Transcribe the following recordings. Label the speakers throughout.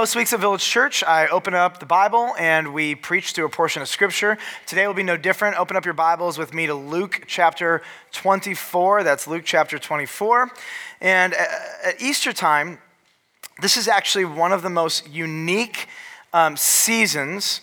Speaker 1: Most weeks at Village Church, I open up the Bible and we preach through a portion of Scripture. Today will be no different. Open up your Bibles with me to Luke chapter 24. That's Luke chapter 24. And at Easter time, this is actually one of the most unique um, seasons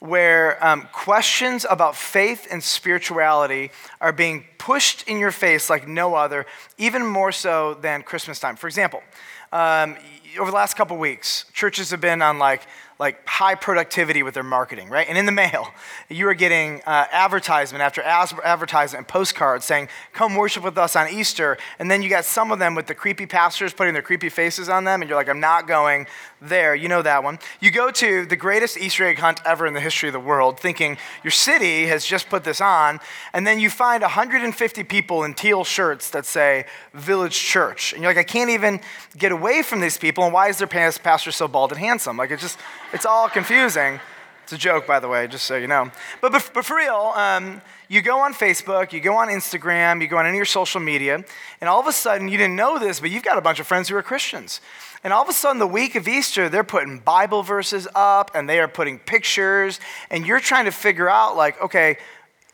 Speaker 1: where um, questions about faith and spirituality are being pushed in your face like no other, even more so than Christmas time. For example, um, over the last couple weeks, churches have been on like like high productivity with their marketing, right? And in the mail, you are getting uh, advertisement after advertisement and postcards saying, "Come worship with us on Easter." And then you got some of them with the creepy pastors putting their creepy faces on them, and you're like, "I'm not going there." You know that one. You go to the greatest Easter egg hunt ever in the history of the world, thinking your city has just put this on, and then you find 150 people in teal shirts that say Village Church, and you're like, "I can't even get away from these people." Why is their pastor so bald and handsome? Like it just it's all confusing. It's a joke, by the way, just so you know. But, but, but for real, um, you go on Facebook, you go on Instagram, you go on any of your social media, and all of a sudden, you didn't know this, but you've got a bunch of friends who are Christians. And all of a sudden, the week of Easter, they're putting Bible verses up and they are putting pictures, and you're trying to figure out, like, okay,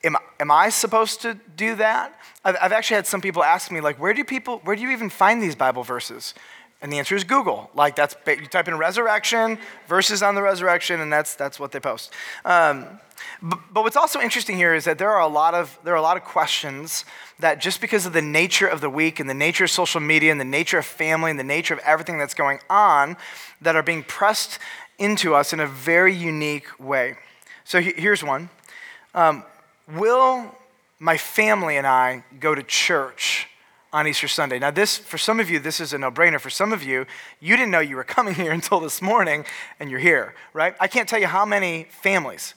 Speaker 1: am, am I supposed to do that? I've, I've actually had some people ask me, like, where do people, where do you even find these Bible verses? And the answer is Google. Like that's you type in resurrection, verses on the resurrection, and that's that's what they post. Um, but, but what's also interesting here is that there are a lot of there are a lot of questions that just because of the nature of the week and the nature of social media and the nature of family and the nature of everything that's going on, that are being pressed into us in a very unique way. So here's one: um, Will my family and I go to church? On Easter Sunday. Now, this, for some of you, this is a no brainer. For some of you, you didn't know you were coming here until this morning and you're here, right? I can't tell you how many families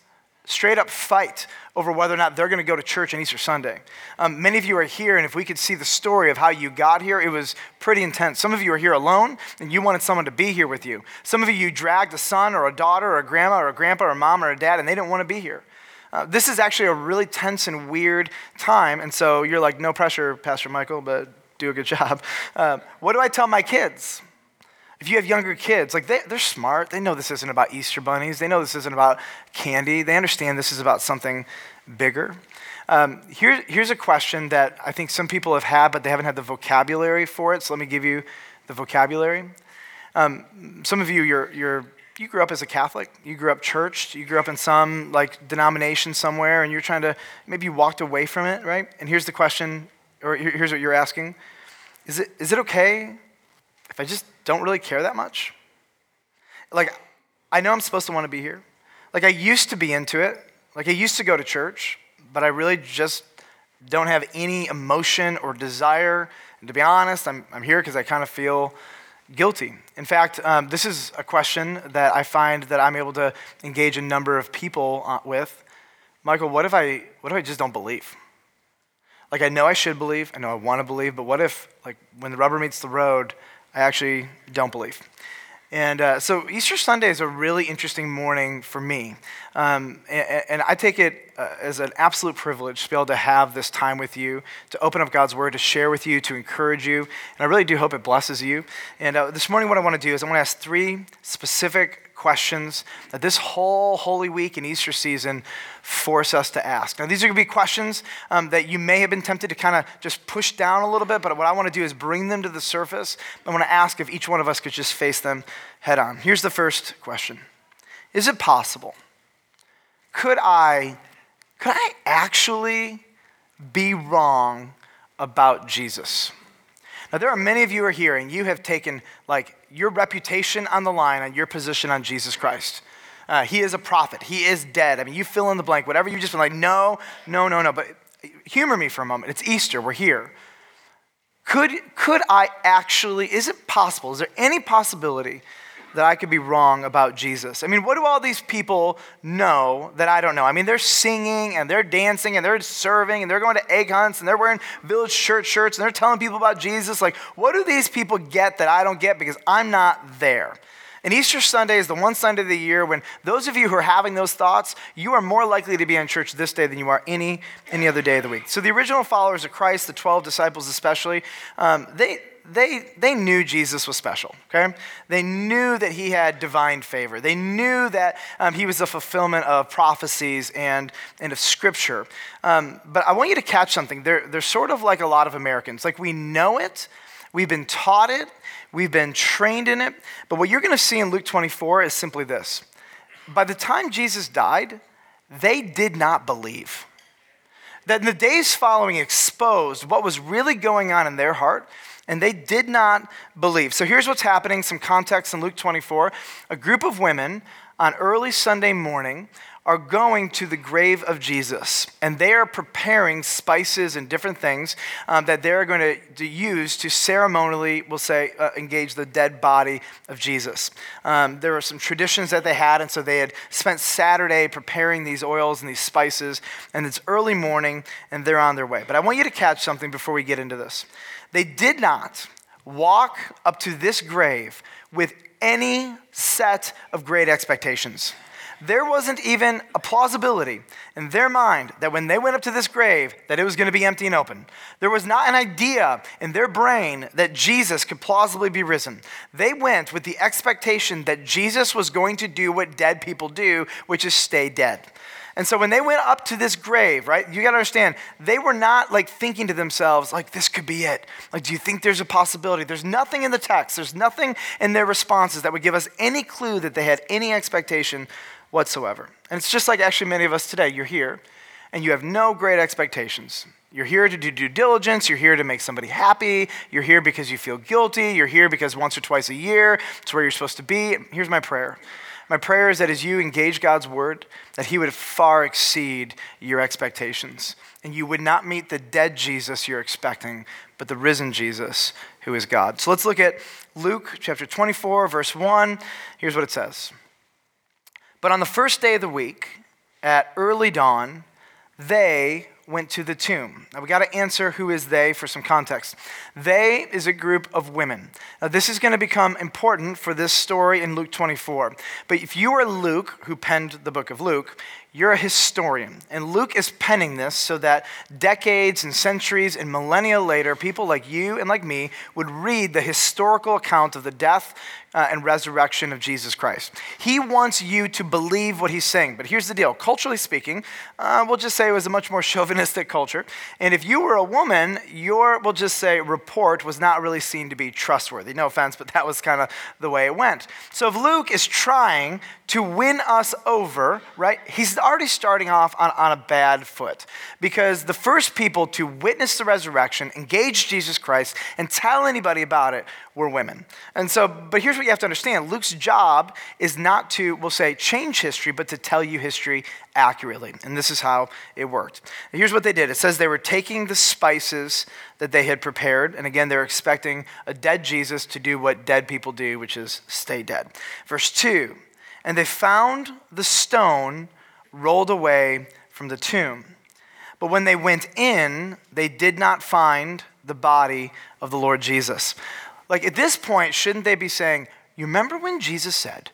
Speaker 1: straight up fight over whether or not they're going to go to church on Easter Sunday. Um, many of you are here, and if we could see the story of how you got here, it was pretty intense. Some of you are here alone, and you wanted someone to be here with you. Some of you, you dragged a son or a daughter or a grandma or a grandpa or a mom or a dad, and they didn't want to be here. Uh, this is actually a really tense and weird time. And so you're like, no pressure, Pastor Michael, but do a good job. Uh, what do I tell my kids? If you have younger kids, like they, they're smart. They know this isn't about Easter bunnies. They know this isn't about candy. They understand this is about something bigger. Um, here, here's a question that I think some people have had, but they haven't had the vocabulary for it. So let me give you the vocabulary. Um, some of you, you're, you're you grew up as a Catholic, you grew up churched, you grew up in some like denomination somewhere, and you're trying to maybe you walked away from it, right? And here's the question, or here's what you're asking: Is it is it okay if I just don't really care that much? Like, I know I'm supposed to want to be here. Like I used to be into it. Like I used to go to church, but I really just don't have any emotion or desire. And to be honest, I'm, I'm here because I kind of feel guilty. In fact, um, this is a question that I find that I'm able to engage a number of people uh, with. Michael, what if I what if I just don't believe? Like I know I should believe, I know I want to believe, but what if like when the rubber meets the road, I actually don't believe? And uh, so Easter Sunday is a really interesting morning for me. Um, and, and, I take it uh, as an absolute privilege to be able to have this time with you, to open up God's Word, to share with you, to encourage you. And I really do hope it blesses you. And uh, this morning, what I want to do is I want to ask three specific questions that this whole Holy Week and Easter season force us to ask. Now, these are going to be questions um, that you may have been tempted to kind of just push down a little bit, but what I want to do is bring them to the surface. I want to ask if each one of us could just face them head on. Here's the first question Is it possible? Could I, could I actually be wrong about Jesus? Now, there are many of you who are here, and you have taken like your reputation on the line on your position on Jesus Christ. Uh, he is a prophet. He is dead. I mean, you fill in the blank, whatever you just been like, no, no, no, no. But humor me for a moment. It's Easter. We're here. Could, could I actually, is it possible? Is there any possibility that I could be wrong about Jesus. I mean, what do all these people know that I don't know? I mean, they're singing and they're dancing and they're serving and they're going to egg hunts and they're wearing village church shirts and they're telling people about Jesus. Like, what do these people get that I don't get because I'm not there? And Easter Sunday is the one Sunday of the year when those of you who are having those thoughts, you are more likely to be in church this day than you are any, any other day of the week. So the original followers of Christ, the 12 disciples especially, um, they, they, they knew Jesus was special, okay? They knew that he had divine favor. They knew that um, he was a fulfillment of prophecies and, and of scripture. Um, but I want you to catch something. They're, they're sort of like a lot of Americans. Like we know it, we've been taught it, we've been trained in it. But what you're going to see in Luke 24 is simply this. By the time Jesus died, they did not believe that in the days following exposed what was really going on in their heart, and they did not believe. So here's what's happening some context in Luke 24. A group of women on early Sunday morning are going to the grave of Jesus, and they are preparing spices and different things um, that they're going to, to, use to ceremonially, we'll say, uh, engage the dead body of Jesus. Um, there were some traditions that they had, and so they had spent Saturday preparing these oils and these spices, and it's early morning, and they're on their way. But I want you to catch something before we get into this. They did not walk up to this grave with any set of great expectations. There wasn't even a plausibility in their mind that when they went up to this grave that it was going to be empty and open. There was not an idea in their brain that jesus could plausibly be risen. They went with the expectation that jesus was going to do what dead people do which is stay dead and so when they went up to this grave, right, you got to understand, they were not like thinking to themselves, like, this could be it. Like, do you think there's a possibility? There's nothing in the text, there's nothing in their responses that would give us any clue that they had any expectation whatsoever. And it's just like actually many of us today. You're here and you have no great expectations. You're here to do due diligence. You're here to make somebody happy. You're here because you feel guilty. You're here because once or twice a year, it's where you're supposed to be. Here's my prayer. My prayer is that as you engage God's word, that He would far exceed your expectations. And you would not meet the dead Jesus you're expecting, but the risen Jesus who is God. So let's look at Luke chapter 24, verse 1. Here's what it says. But on the first day of the week, at early dawn, they went to the tomb. Now we got to answer who is they for some context. They is a group of women. Now this is going to become important for this story in Luke 24. But if you are Luke, who penned the book of Luke, you're a historian. And Luke is penning this so that decades and centuries and millennia later, people like you and like me would read the historical account of the death, uh, and resurrection of Jesus Christ. He wants you to believe what he's saying. But here's the deal culturally speaking, uh, we'll just say it was a much more chauvinistic culture. And if you were a woman, your, we'll just say, report was not really seen to be trustworthy. No offense, but that was kind of the way it went. So if Luke is trying to win us over, right, he's already starting off on, on a bad foot. Because the first people to witness the resurrection, engage Jesus Christ, and tell anybody about it were women. And so, but here's what you have to understand Luke's job is not to, we'll say, change history, but to tell you history accurately. And this is how it worked. And here's what they did it says they were taking the spices that they had prepared. And again, they're expecting a dead Jesus to do what dead people do, which is stay dead. Verse 2 And they found the stone rolled away from the tomb. But when they went in, they did not find the body of the Lord Jesus. Like at this point, shouldn't they be saying, You remember when Jesus said,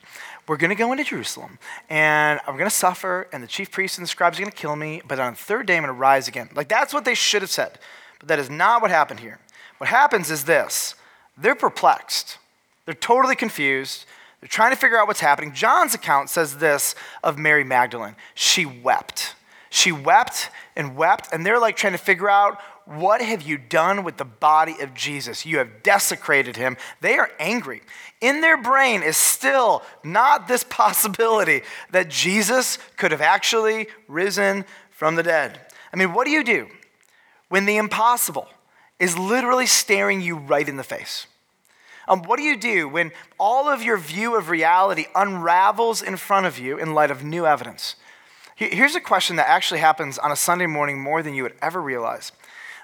Speaker 1: We're going to go into Jerusalem and I'm going to suffer, and the chief priests and the scribes are going to kill me, but on the third day I'm going to rise again? Like that's what they should have said. But that is not what happened here. What happens is this they're perplexed, they're totally confused. They're trying to figure out what's happening. John's account says this of Mary Magdalene. She wept. She wept and wept, and they're like trying to figure out what have you done with the body of Jesus? You have desecrated him. They are angry. In their brain is still not this possibility that Jesus could have actually risen from the dead. I mean, what do you do when the impossible is literally staring you right in the face? Um, what do you do when all of your view of reality unravels in front of you in light of new evidence? Here's a question that actually happens on a Sunday morning more than you would ever realize.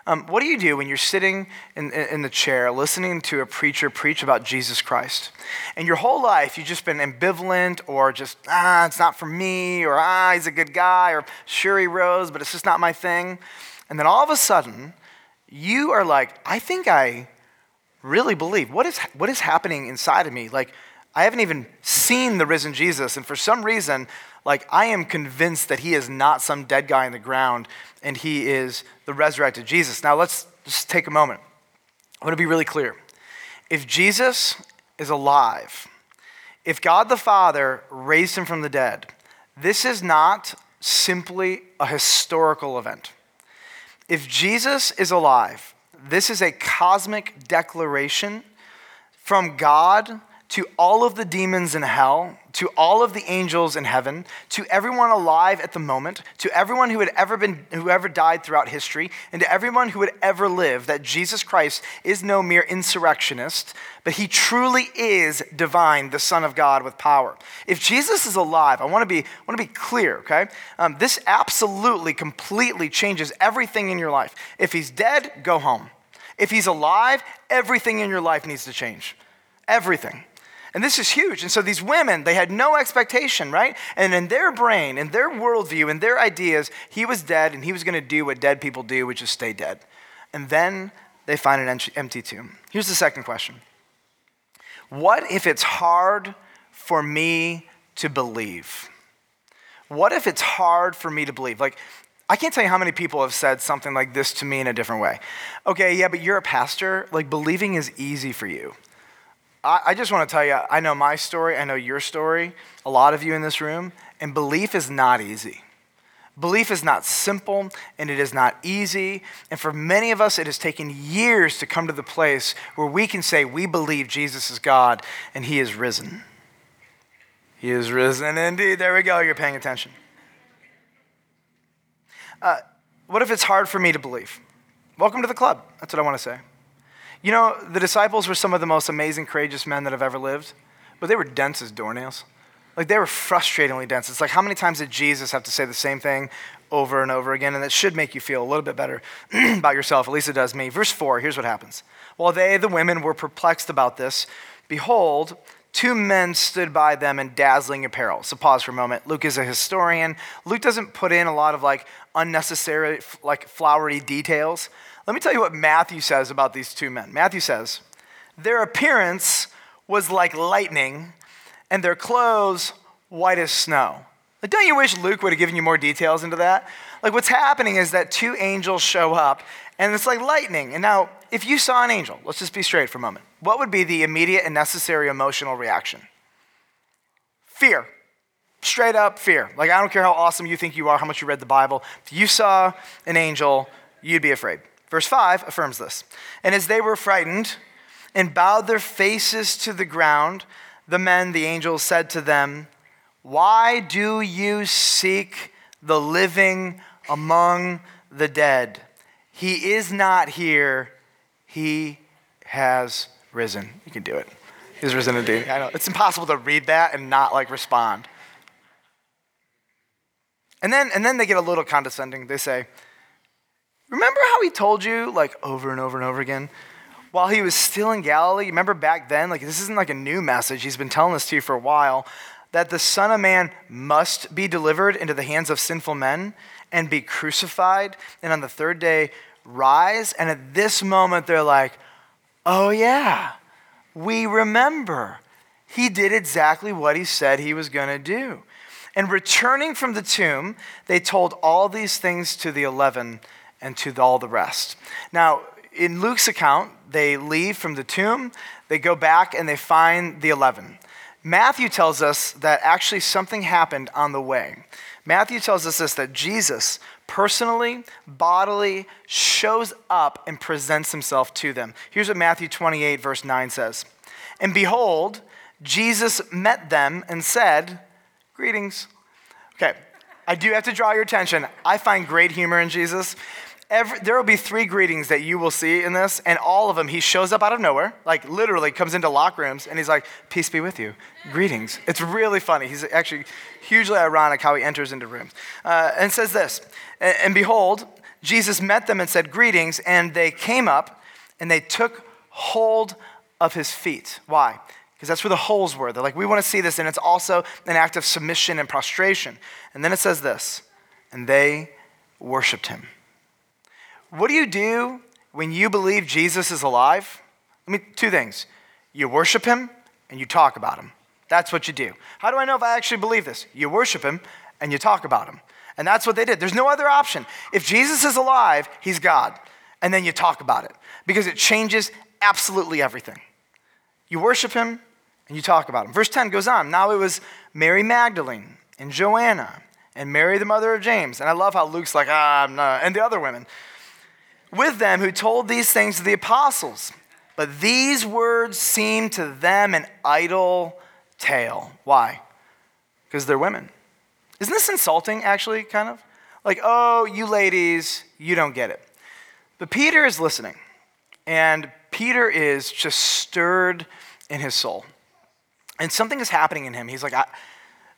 Speaker 1: Um, what do you do when you're sitting in, in the chair listening to a preacher preach about Jesus Christ? And your whole life you've just been ambivalent or just, ah, it's not for me, or ah, he's a good guy, or sure he rose, but it's just not my thing. And then all of a sudden, you are like, I think I really believe. What is, what is happening inside of me? Like, I haven't even seen the risen Jesus, and for some reason, like, I am convinced that he is not some dead guy in the ground and he is the resurrected Jesus. Now, let's just take a moment. I want to be really clear. if Jesus is alive, if God the Father raised him from the dead, this is not simply a historical event. If Jesus is alive, this is a cosmic declaration from God to all of the demons in hell, to all of the angels in heaven, to everyone alive at the moment, to everyone who had ever been who ever died throughout history, and to everyone who would ever live that Jesus Christ is no mere insurrectionist, but he truly is divine, the Son of God with power. If Jesus is alive, I want to be I want to be clear, okay? Um, this absolutely, completely changes everything in your life. If he's dead, go home. If he's alive, everything in your life needs to change. Everything. And this is huge. And so these women, they had no expectation, right? And in their brain, in their worldview, in their ideas, he was dead and he was going to do what dead people do, which is stay dead. And then they find an empty tomb. Here's the second question What if it's hard for me to believe? What if it's hard for me to believe? Like, I can't tell you how many people have said something like this to me in a different way. Okay, yeah, but you're a pastor. Like, believing is easy for you. I, just want to tell you, I know my story, I know your story, a lot of you in this room, and belief is not easy. Belief is not simple and it is not easy. And for many of us, it has taken years to come to the place where we can say we believe Jesus is God and he is risen. He is risen indeed. There we go. You're paying attention. Uh, what if it's hard for me to believe? Welcome to the club. That's what I want to say. You know, the disciples were some of the most amazing, courageous men that have ever lived, but they were dense as doornails. Like they were frustratingly dense. It's like how many times did Jesus have to say the same thing over and over again? And that should make you feel a little bit better about yourself. At least it does me. Verse 4, here's what happens. While they, the women, were perplexed about this, behold, two men stood by them in dazzling apparel. So pause for a moment. Luke is a historian. Luke doesn't put in a lot of like unnecessary, like flowery details. Let me tell you what Matthew says about these two men. Matthew says, Their appearance was like lightning, and their clothes white as snow. Like, don't you wish Luke would have given you more details into that? Like, what's happening is that two angels show up, and it's like lightning. And now, if you saw an angel, let's just be straight for a moment, what would be the immediate and necessary emotional reaction? Fear. Straight up fear. Like, I don't care how awesome you think you are, how much you read the Bible. If you saw an angel, you'd be afraid. Verse 5 affirms this. And as they were frightened and bowed their faces to the ground, the men, the angels, said to them, Why do you seek the living among the dead? He is not here, he has risen. You can do it. He's risen indeed. I know. It's impossible to read that and not like respond. And then, and then they get a little condescending. They say, Remember how he told you, like, over and over and over again? While he was still in Galilee, remember back then, like, this isn't like a new message. He's been telling this to you for a while that the Son of Man must be delivered into the hands of sinful men and be crucified, and on the third day rise. And at this moment, they're like, oh, yeah, we remember. He did exactly what he said he was going to do. And returning from the tomb, they told all these things to the eleven and to all the rest. Now, in Luke's account, they leave from the tomb, they go back, and they find the 11. Matthew tells us that actually something happened on the way. Matthew tells us this that Jesus personally, bodily, shows up and presents himself to them. Here's what Matthew 28, verse 9 says And behold, Jesus met them and said, Greetings. Okay, I do have to draw your attention. I find great humor in Jesus. Every, there will be three greetings that you will see in this, and all of them, he shows up out of nowhere, like literally comes into lock rooms, and he's like, Peace be with you. Greetings. It's really funny. He's actually hugely ironic how he enters into rooms. Uh, and says this and, and behold, Jesus met them and said, Greetings, and they came up and they took hold of his feet. Why? Because that's where the holes were. They're like, We want to see this, and it's also an act of submission and prostration. And then it says this, and they worshiped him. What do you do when you believe Jesus is alive? Let me, two things. You worship him and you talk about him. That's what you do. How do I know if I actually believe this? You worship him and you talk about him. And that's what they did. There's no other option. If Jesus is alive, he's God. And then you talk about it because it changes absolutely everything. You worship him and you talk about him. Verse 10 goes on. Now it was Mary Magdalene and Joanna and Mary, the mother of James. And I love how Luke's like, ah, and the other women. With them who told these things to the apostles. But these words seemed to them an idle tale. Why? Because they're women. Isn't this insulting, actually, kind of? Like, oh, you ladies, you don't get it. But Peter is listening, and Peter is just stirred in his soul. And something is happening in him. He's like,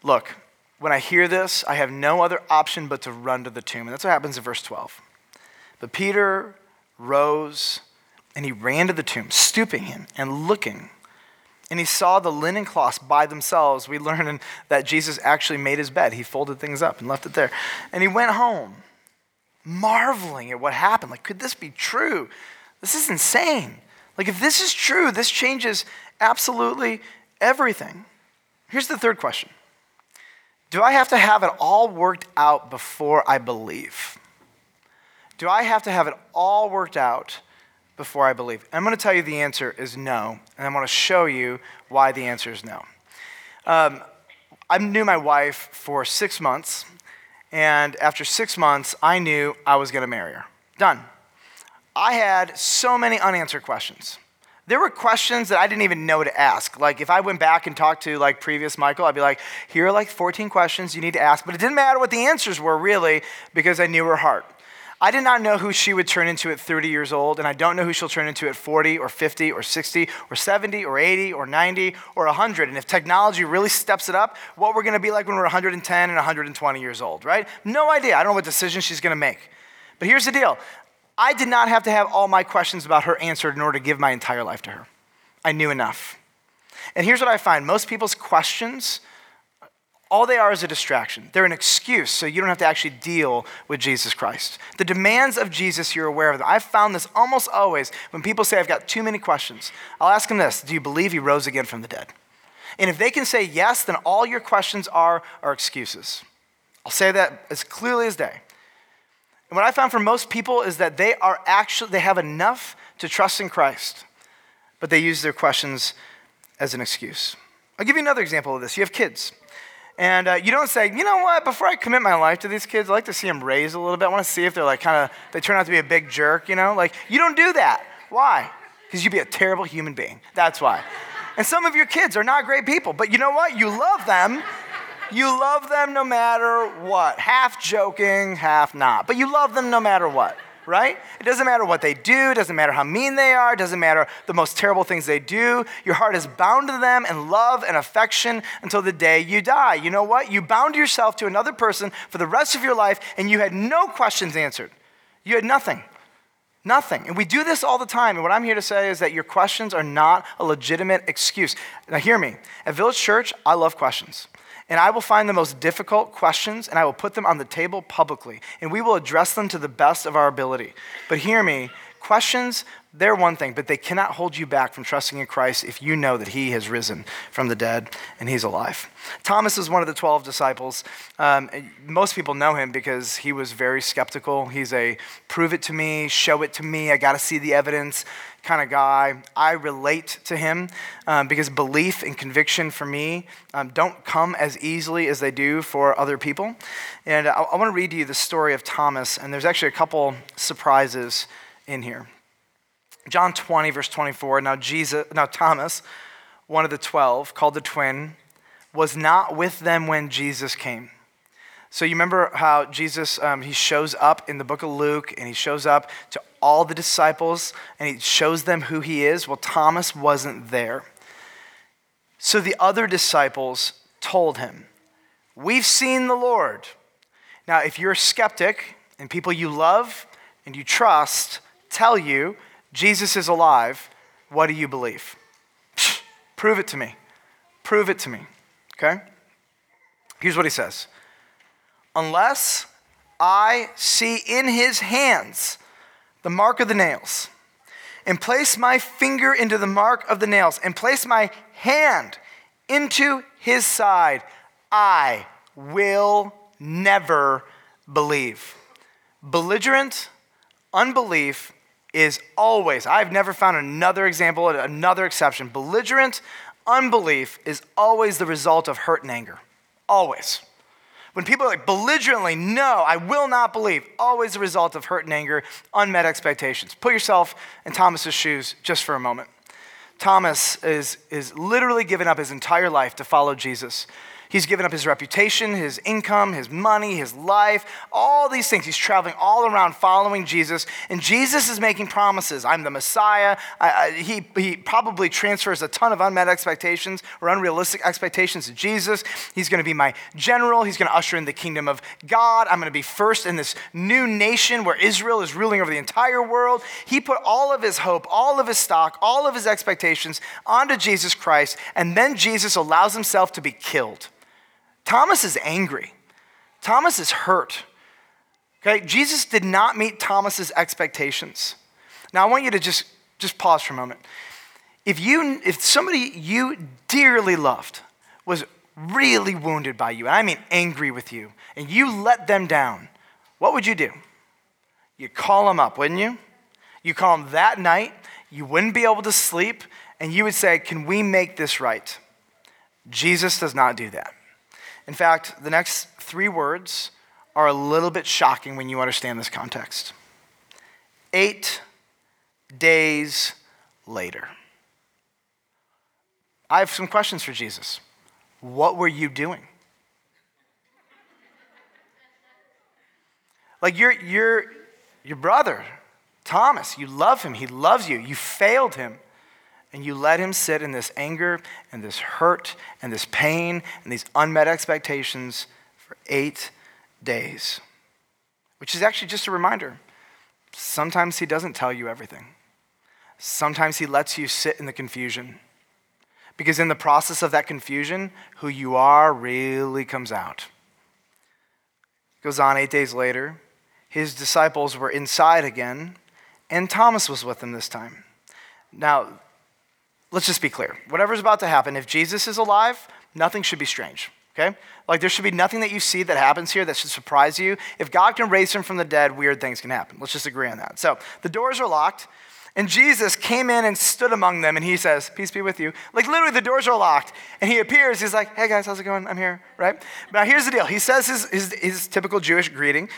Speaker 1: look, when I hear this, I have no other option but to run to the tomb. And that's what happens in verse 12. But Peter rose and he ran to the tomb, stooping him and looking. And he saw the linen cloths by themselves. We learn that Jesus actually made his bed. He folded things up and left it there. And he went home, marveling at what happened. Like, could this be true? This is insane. Like, if this is true, this changes absolutely everything. Here's the third question Do I have to have it all worked out before I believe? Do I have to have it all worked out before I believe? I'm going to tell you the answer is no, and I'm going to show you why the answer is no. Um, I knew my wife for six months, and after six months, I knew I was going to marry her. Done. I had so many unanswered questions. There were questions that I didn't even know to ask. Like if I went back and talked to like previous Michael, I'd be like, here are like 14 questions you need to ask. But it didn't matter what the answers were really because I knew her heart. I did not know who she would turn into at 30 years old, and I don't know who she'll turn into at 40 or 50 or 60 or 70 or 80 or 90 or 100. And if technology really steps it up, what we're going to be like when we're 110 and 120 years old, right? No idea. I don't know what decision she's going to make. But here's the deal I did not have to have all my questions about her answered in order to give my entire life to her. I knew enough. And here's what I find most people's questions all they are is a distraction. They're an excuse so you don't have to actually deal with Jesus Christ. The demands of Jesus, you're aware of them. I've found this almost always when people say, I've got too many questions. I'll ask them this Do you believe he rose again from the dead? And if they can say yes, then all your questions are, are excuses. I'll say that as clearly as day. And what I found for most people is that they are actually, they have enough to trust in Christ, but they use their questions as an excuse. I'll give you another example of this. You have kids. And uh, you don't say, you know what, before I commit my life to these kids, I like to see them raised a little bit. I want to see if they're like kind of, they turn out to be a big jerk, you know? Like, you don't do that. Why? Because you'd be a terrible human being. That's why. And some of your kids are not great people, but you know what? You love them. You love them no matter what. Half joking, half not. But you love them no matter what right? It doesn't matter what they do, it doesn't matter how mean they are, it doesn't matter the most terrible things they do. Your heart is bound to them in love and affection until the day you die. You know what? You bound yourself to another person for the rest of your life and you had no questions answered. You had nothing. Nothing. And we do this all the time. And what I'm here to say is that your questions are not a legitimate excuse. Now, hear me. At Village Church, I love questions and I will find the most difficult questions and I will put them on the table publicly, and we will address them to the best of our ability. But hear me questions, they're one thing, but they cannot hold you back from trusting in Christ if you know that He has risen from the dead and He's alive. Thomas is one of the 12 disciples. Um, most people know him because he was very skeptical. He's a prove it to me, show it to me, I got to see the evidence kind of guy. I relate to him um, because belief and conviction for me um, don't come as easily as they do for other people. And I, I want to read to you the story of Thomas, and there's actually a couple surprises in here. John 20, verse 24. Now, Jesus, now Thomas, one of the twelve, called the twin, was not with them when Jesus came. So you remember how Jesus um, he shows up in the book of Luke, and he shows up to all the disciples, and he shows them who he is. Well, Thomas wasn't there. So the other disciples told him, "We've seen the Lord." Now, if you're a skeptic and people you love and you trust tell you Jesus is alive, what do you believe? Prove it to me. Prove it to me. Okay? Here's what he says Unless I see in his hands the mark of the nails, and place my finger into the mark of the nails, and place my hand into his side, I will never believe. Belligerent unbelief is always, I've never found another example, another exception. Belligerent unbelief is always the result of hurt and anger. Always. When people are like belligerently, no, I will not believe, always the result of hurt and anger, unmet expectations. Put yourself in Thomas's shoes just for a moment. Thomas is, is literally given up his entire life to follow Jesus. He's given up his reputation, his income, his money, his life, all these things. He's traveling all around following Jesus, and Jesus is making promises. I'm the Messiah. I, I, he, he probably transfers a ton of unmet expectations or unrealistic expectations to Jesus. He's going to be my general. He's going to usher in the kingdom of God. I'm going to be first in this new nation where Israel is ruling over the entire world. He put all of his hope, all of his stock, all of his expectations onto Jesus Christ, and then Jesus allows himself to be killed. Thomas is angry. Thomas is hurt. Okay, Jesus did not meet Thomas's expectations. Now I want you to just just pause for a moment. If you if somebody you dearly loved was really wounded by you, and I mean angry with you, and you let them down, what would you do? You'd call them up, wouldn't you? You call them that night, you wouldn't be able to sleep, and you would say, Can we make this right? Jesus does not do that. In fact, the next three words are a little bit shocking when you understand this context. Eight days later. I have some questions for Jesus. What were you doing? Like your, your, your brother, Thomas, you love him, he loves you, you failed him and you let him sit in this anger and this hurt and this pain and these unmet expectations for eight days. Which is actually just a reminder. Sometimes he doesn't tell you everything, sometimes he lets you sit in the confusion. Because in the process of that confusion, who you are really comes out. Goes on eight days later. His disciples were inside again, and Thomas was with them this time. Now, let's just be clear. Whatever's about to happen, if Jesus is alive, nothing should be strange, okay? Like there should be nothing that you see that happens here that should surprise you. If God can raise him from the dead, weird things can happen. Let's just agree on that. So the doors are locked. And Jesus came in and stood among them, and he says, Peace be with you. Like literally, the doors are locked. And he appears, he's like, Hey guys, how's it going? I'm here, right? Now here's the deal. He says his, his, his typical Jewish greeting,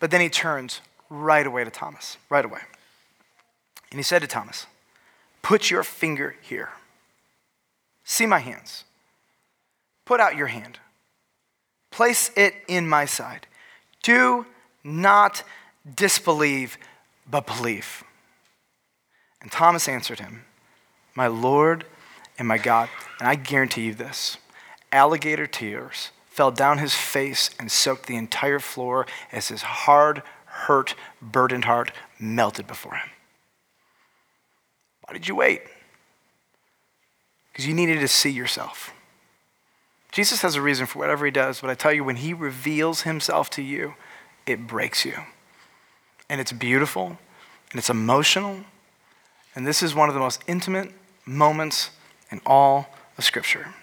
Speaker 1: but then he turns right away to Thomas, right away. And he said to Thomas, Put your finger here. See my hands. Put out your hand. Place it in my side. Do not disbelieve, but believe. And Thomas answered him, My Lord and my God. And I guarantee you this alligator tears fell down his face and soaked the entire floor as his hard, hurt, burdened heart melted before him. Why did you wait? Because you needed to see yourself. Jesus has a reason for whatever he does, but I tell you, when he reveals himself to you, it breaks you. And it's beautiful, and it's emotional, and this is one of the most intimate moments in all of Scripture.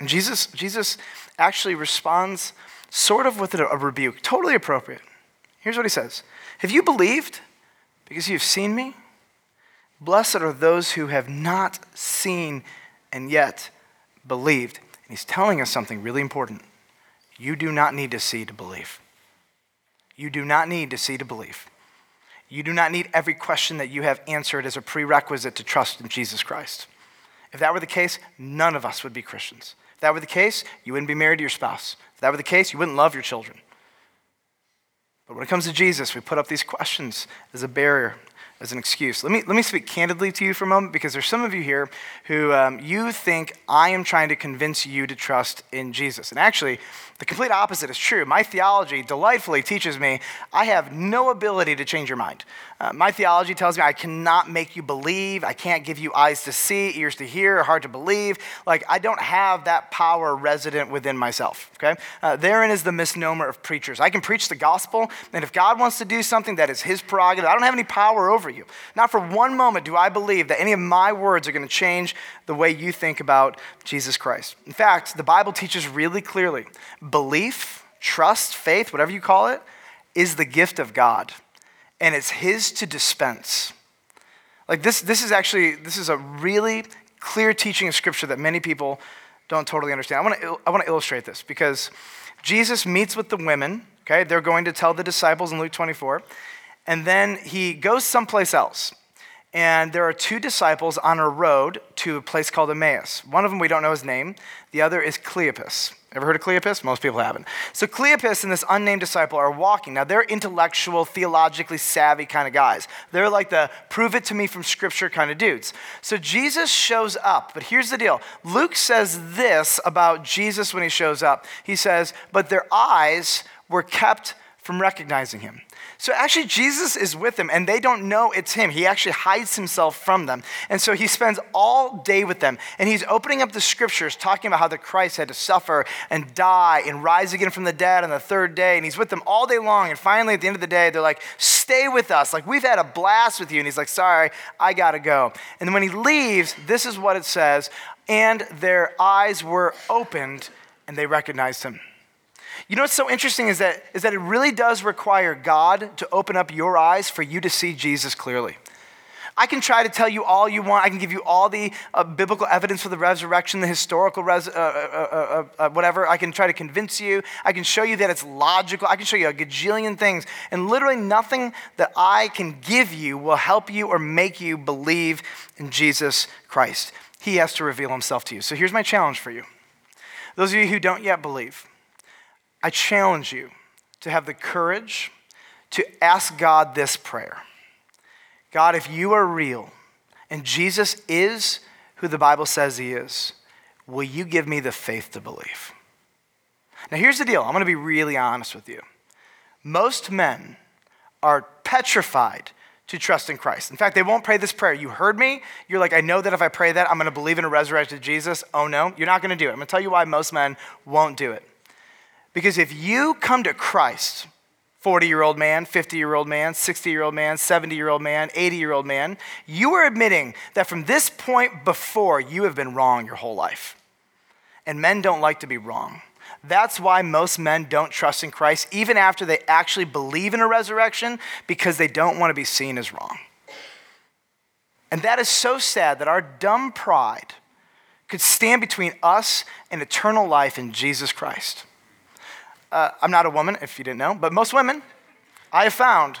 Speaker 1: And Jesus, Jesus actually responds sort of with a rebuke, totally appropriate. Here's what he says Have you believed because you've seen me? Blessed are those who have not seen and yet believed. And he's telling us something really important. You do not need to see to believe. You do not need to see to believe. You do not need every question that you have answered as a prerequisite to trust in Jesus Christ. If that were the case, none of us would be Christians. If that were the case, you wouldn't be married to your spouse. If that were the case, you wouldn't love your children. But when it comes to Jesus, we put up these questions as a barrier as an excuse. Let me, let me speak candidly to you for a moment because there's some of you here who um, you think I am trying to convince you to trust in Jesus. And actually, the complete opposite is true. My theology delightfully teaches me I have no ability to change your mind. Uh, my theology tells me I cannot make you believe. I can't give you eyes to see, ears to hear, a heart to believe. Like, I don't have that power resident within myself, okay? Uh, therein is the misnomer of preachers. I can preach the gospel, and if God wants to do something that is his prerogative, I don't have any power over you. Not for one moment do I believe that any of my words are going to change the way you think about Jesus Christ. In fact, the Bible teaches really clearly belief, trust, faith, whatever you call it, is the gift of God. and it's his to dispense. Like this, this is actually, this is a really clear teaching of scripture that many people don't totally understand. I want to, I want to illustrate this because Jesus meets with the women, okay? They're going to tell the disciples in Luke 24, and then he goes someplace else and there are two disciples on a road to a place called Emmaus. One of them we don't know his name, the other is Cleopas. Ever heard of Cleopas? Most people haven't. So Cleopas and this unnamed disciple are walking. Now they're intellectual, theologically savvy kind of guys. They're like the prove it to me from scripture kind of dudes. So Jesus shows up, but here's the deal. Luke says this about Jesus when he shows up. He says, "But their eyes were kept from recognizing him." So actually, Jesus is with them, and they don't know it's him. He actually hides himself from them. And so he spends all day with them, and he's opening up the scriptures, talking about how the Christ had to suffer and die and rise again from the dead on the third day. And he's with them all day long. And finally, at the end of the day, they're like, Stay with us. Like, we've had a blast with you. And he's like, Sorry, I got to go. And when he leaves, this is what it says and their eyes were opened, and they recognized him. You know what's so interesting is that, is that it really does require God to open up your eyes for you to see Jesus clearly. I can try to tell you all you want. I can give you all the uh, biblical evidence for the resurrection, the historical res- uh, uh, uh, uh, whatever. I can try to convince you. I can show you that it's logical. I can show you a gajillion things. And literally nothing that I can give you will help you or make you believe in Jesus Christ. He has to reveal himself to you. So here's my challenge for you. Those of you who don't yet believe, I challenge you to have the courage to ask God this prayer God, if you are real and Jesus is who the Bible says he is, will you give me the faith to believe? Now, here's the deal I'm going to be really honest with you. Most men are petrified to trust in Christ. In fact, they won't pray this prayer. You heard me. You're like, I know that if I pray that, I'm going to believe in a resurrected Jesus. Oh, no, you're not going to do it. I'm going to tell you why most men won't do it. Because if you come to Christ, 40 year old man, 50 year old man, 60 year old man, 70 year old man, 80 year old man, you are admitting that from this point before, you have been wrong your whole life. And men don't like to be wrong. That's why most men don't trust in Christ, even after they actually believe in a resurrection, because they don't want to be seen as wrong. And that is so sad that our dumb pride could stand between us and eternal life in Jesus Christ. Uh, I'm not a woman, if you didn't know, but most women I have found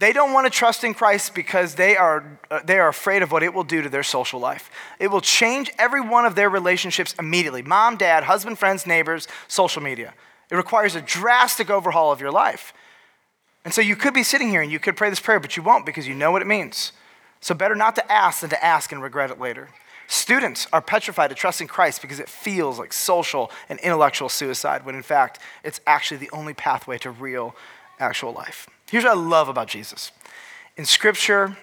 Speaker 1: they don't want to trust in Christ because they are, uh, they are afraid of what it will do to their social life. It will change every one of their relationships immediately mom, dad, husband, friends, neighbors, social media. It requires a drastic overhaul of your life. And so you could be sitting here and you could pray this prayer, but you won't because you know what it means. So better not to ask than to ask and regret it later. Students are petrified to trust in Christ because it feels like social and intellectual suicide, when in fact, it's actually the only pathway to real, actual life. Here's what I love about Jesus in Scripture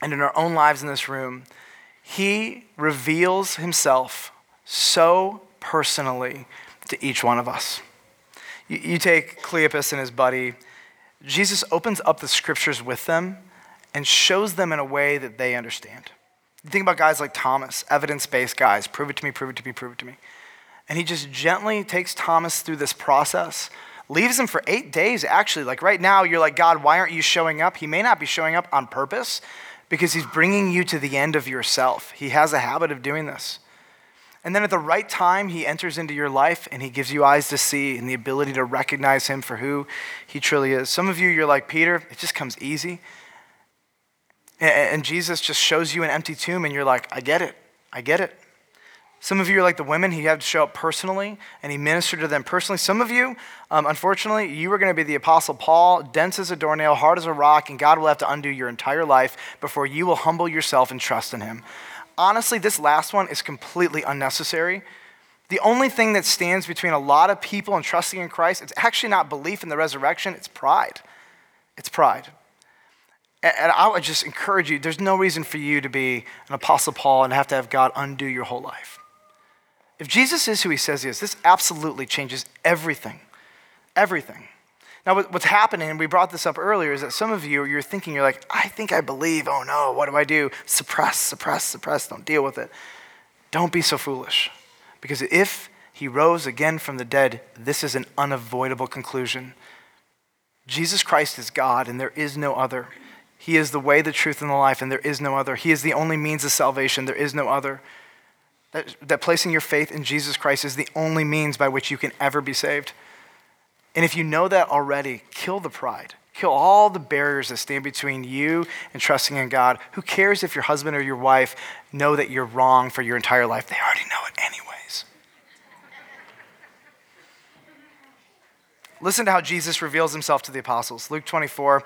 Speaker 1: and in our own lives in this room, He reveals Himself so personally to each one of us. You, you take Cleopas and his buddy, Jesus opens up the Scriptures with them and shows them in a way that they understand. You think about guys like Thomas, evidence based guys, prove it to me, prove it to me, prove it to me. And he just gently takes Thomas through this process, leaves him for eight days, actually. Like right now, you're like, God, why aren't you showing up? He may not be showing up on purpose because he's bringing you to the end of yourself. He has a habit of doing this. And then at the right time, he enters into your life and he gives you eyes to see and the ability to recognize him for who he truly is. Some of you, you're like, Peter, it just comes easy. And Jesus just shows you an empty tomb, and you're like, I get it. I get it. Some of you are like the women. He had to show up personally, and he ministered to them personally. Some of you, um, unfortunately, you are going to be the Apostle Paul, dense as a doornail, hard as a rock, and God will have to undo your entire life before you will humble yourself and trust in him. Honestly, this last one is completely unnecessary. The only thing that stands between a lot of people and trusting in Christ, it's actually not belief in the resurrection, it's pride. It's pride. And I would just encourage you there's no reason for you to be an Apostle Paul and have to have God undo your whole life. If Jesus is who he says he is, this absolutely changes everything. Everything. Now, what's happening, and we brought this up earlier, is that some of you, you're thinking, you're like, I think I believe. Oh no, what do I do? Suppress, suppress, suppress. Don't deal with it. Don't be so foolish. Because if he rose again from the dead, this is an unavoidable conclusion. Jesus Christ is God, and there is no other. He is the way, the truth, and the life, and there is no other. He is the only means of salvation, there is no other. That, that placing your faith in Jesus Christ is the only means by which you can ever be saved. And if you know that already, kill the pride. Kill all the barriers that stand between you and trusting in God. Who cares if your husband or your wife know that you're wrong for your entire life? They already know it anyways. Listen to how Jesus reveals himself to the apostles. Luke 24,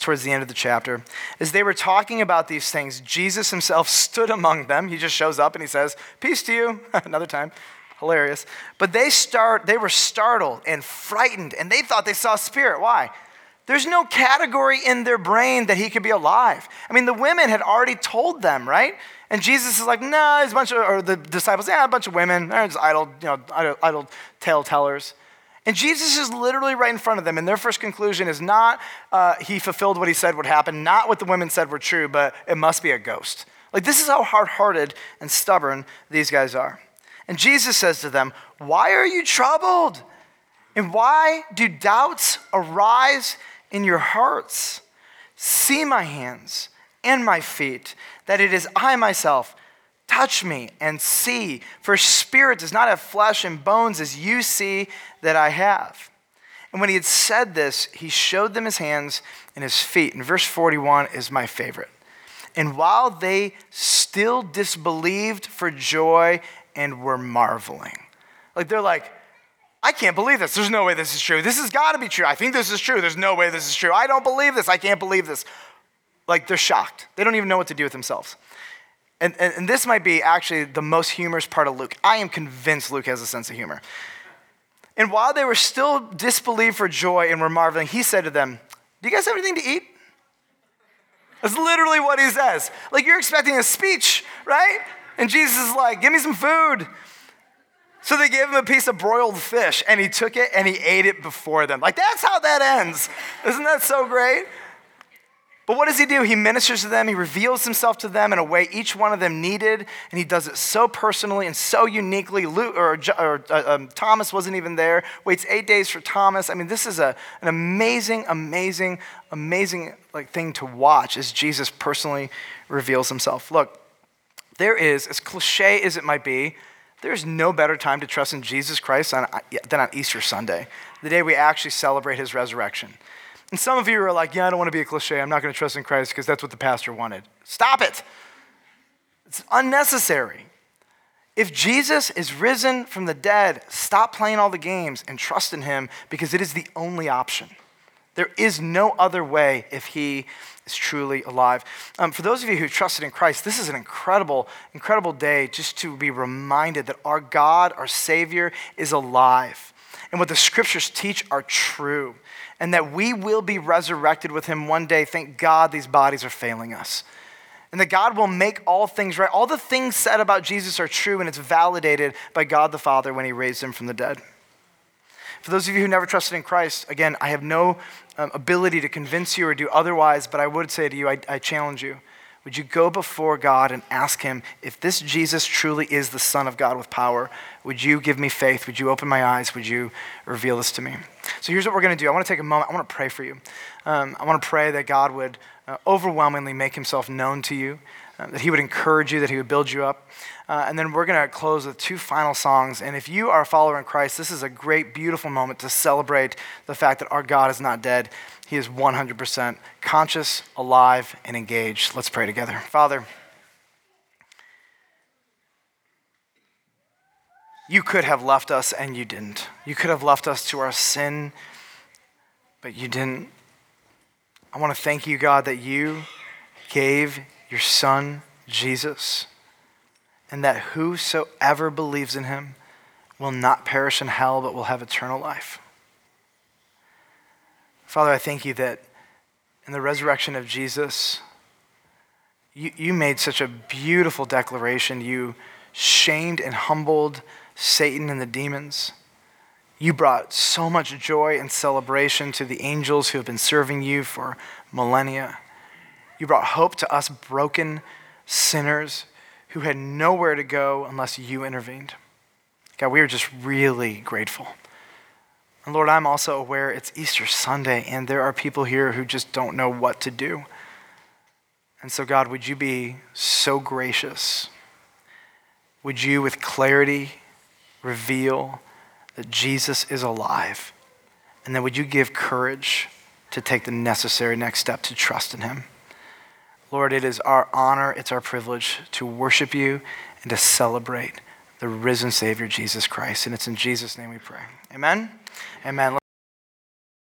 Speaker 1: towards the end of the chapter. As they were talking about these things, Jesus himself stood among them. He just shows up and he says, Peace to you. Another time. Hilarious. But they start they were startled and frightened, and they thought they saw a spirit. Why? There's no category in their brain that he could be alive. I mean, the women had already told them, right? And Jesus is like, no, nah, there's a bunch of, or the disciples, yeah, a bunch of women. They're just idle, you know, idle, idle tale tellers. And Jesus is literally right in front of them. And their first conclusion is not uh, he fulfilled what he said would happen, not what the women said were true, but it must be a ghost. Like, this is how hard hearted and stubborn these guys are. And Jesus says to them, Why are you troubled? And why do doubts arise in your hearts. See my hands and my feet, that it is I myself. Touch me and see, for spirit does not have flesh and bones as you see that I have. And when he had said this, he showed them his hands and his feet. And verse 41 is my favorite. And while they still disbelieved for joy and were marveling, like they're like, I can't believe this. There's no way this is true. This has got to be true. I think this is true. There's no way this is true. I don't believe this. I can't believe this. Like they're shocked. They don't even know what to do with themselves. And, and, and this might be actually the most humorous part of Luke. I am convinced Luke has a sense of humor. And while they were still disbelieved for joy and were marveling, he said to them, Do you guys have anything to eat? That's literally what he says. Like you're expecting a speech, right? And Jesus is like, Give me some food. So they gave him a piece of broiled fish, and he took it and he ate it before them. Like, that's how that ends. Isn't that so great? But what does he do? He ministers to them, he reveals himself to them in a way each one of them needed, and he does it so personally and so uniquely. Luke, or, or uh, um, Thomas wasn't even there, waits eight days for Thomas. I mean, this is a, an amazing, amazing, amazing like, thing to watch as Jesus personally reveals himself. Look, there is, as cliche as it might be, there's no better time to trust in Jesus Christ on, than on Easter Sunday, the day we actually celebrate his resurrection. And some of you are like, yeah, I don't want to be a cliche. I'm not going to trust in Christ because that's what the pastor wanted. Stop it. It's unnecessary. If Jesus is risen from the dead, stop playing all the games and trust in him because it is the only option. There is no other way if he is truly alive. Um, for those of you who trusted in Christ, this is an incredible, incredible day just to be reminded that our God, our Savior, is alive. And what the scriptures teach are true. And that we will be resurrected with him one day. Thank God these bodies are failing us. And that God will make all things right. All the things said about Jesus are true, and it's validated by God the Father when he raised him from the dead. For those of you who never trusted in Christ, again, I have no um, ability to convince you or do otherwise, but I would say to you, I, I challenge you. Would you go before God and ask Him, if this Jesus truly is the Son of God with power, would you give me faith? Would you open my eyes? Would you reveal this to me? So here's what we're going to do. I want to take a moment. I want to pray for you. Um, I want to pray that God would uh, overwhelmingly make Himself known to you, uh, that He would encourage you, that He would build you up. Uh, and then we're going to close with two final songs. And if you are a follower in Christ, this is a great, beautiful moment to celebrate the fact that our God is not dead. He is 100% conscious, alive, and engaged. Let's pray together. Father, you could have left us and you didn't. You could have left us to our sin, but you didn't. I want to thank you, God, that you gave your son, Jesus and that whosoever believes in him will not perish in hell, but will have eternal life. Father, I thank you that in the resurrection of Jesus, you, you made such a beautiful declaration. You shamed and humbled Satan and the demons. You brought so much joy and celebration to the angels who have been serving you for millennia. You brought hope to us broken sinners who had nowhere to go unless you intervened. God, we are just really grateful. And Lord, I'm also aware it's Easter Sunday, and there are people here who just don't know what to do. And so, God, would you be so gracious? Would you, with clarity, reveal that Jesus is alive? And then would you give courage to take the necessary next step to trust in him? Lord, it is our honor, it's our privilege to worship you and to celebrate the risen Savior, Jesus Christ. And it's in Jesus' name we pray. Amen. Amen.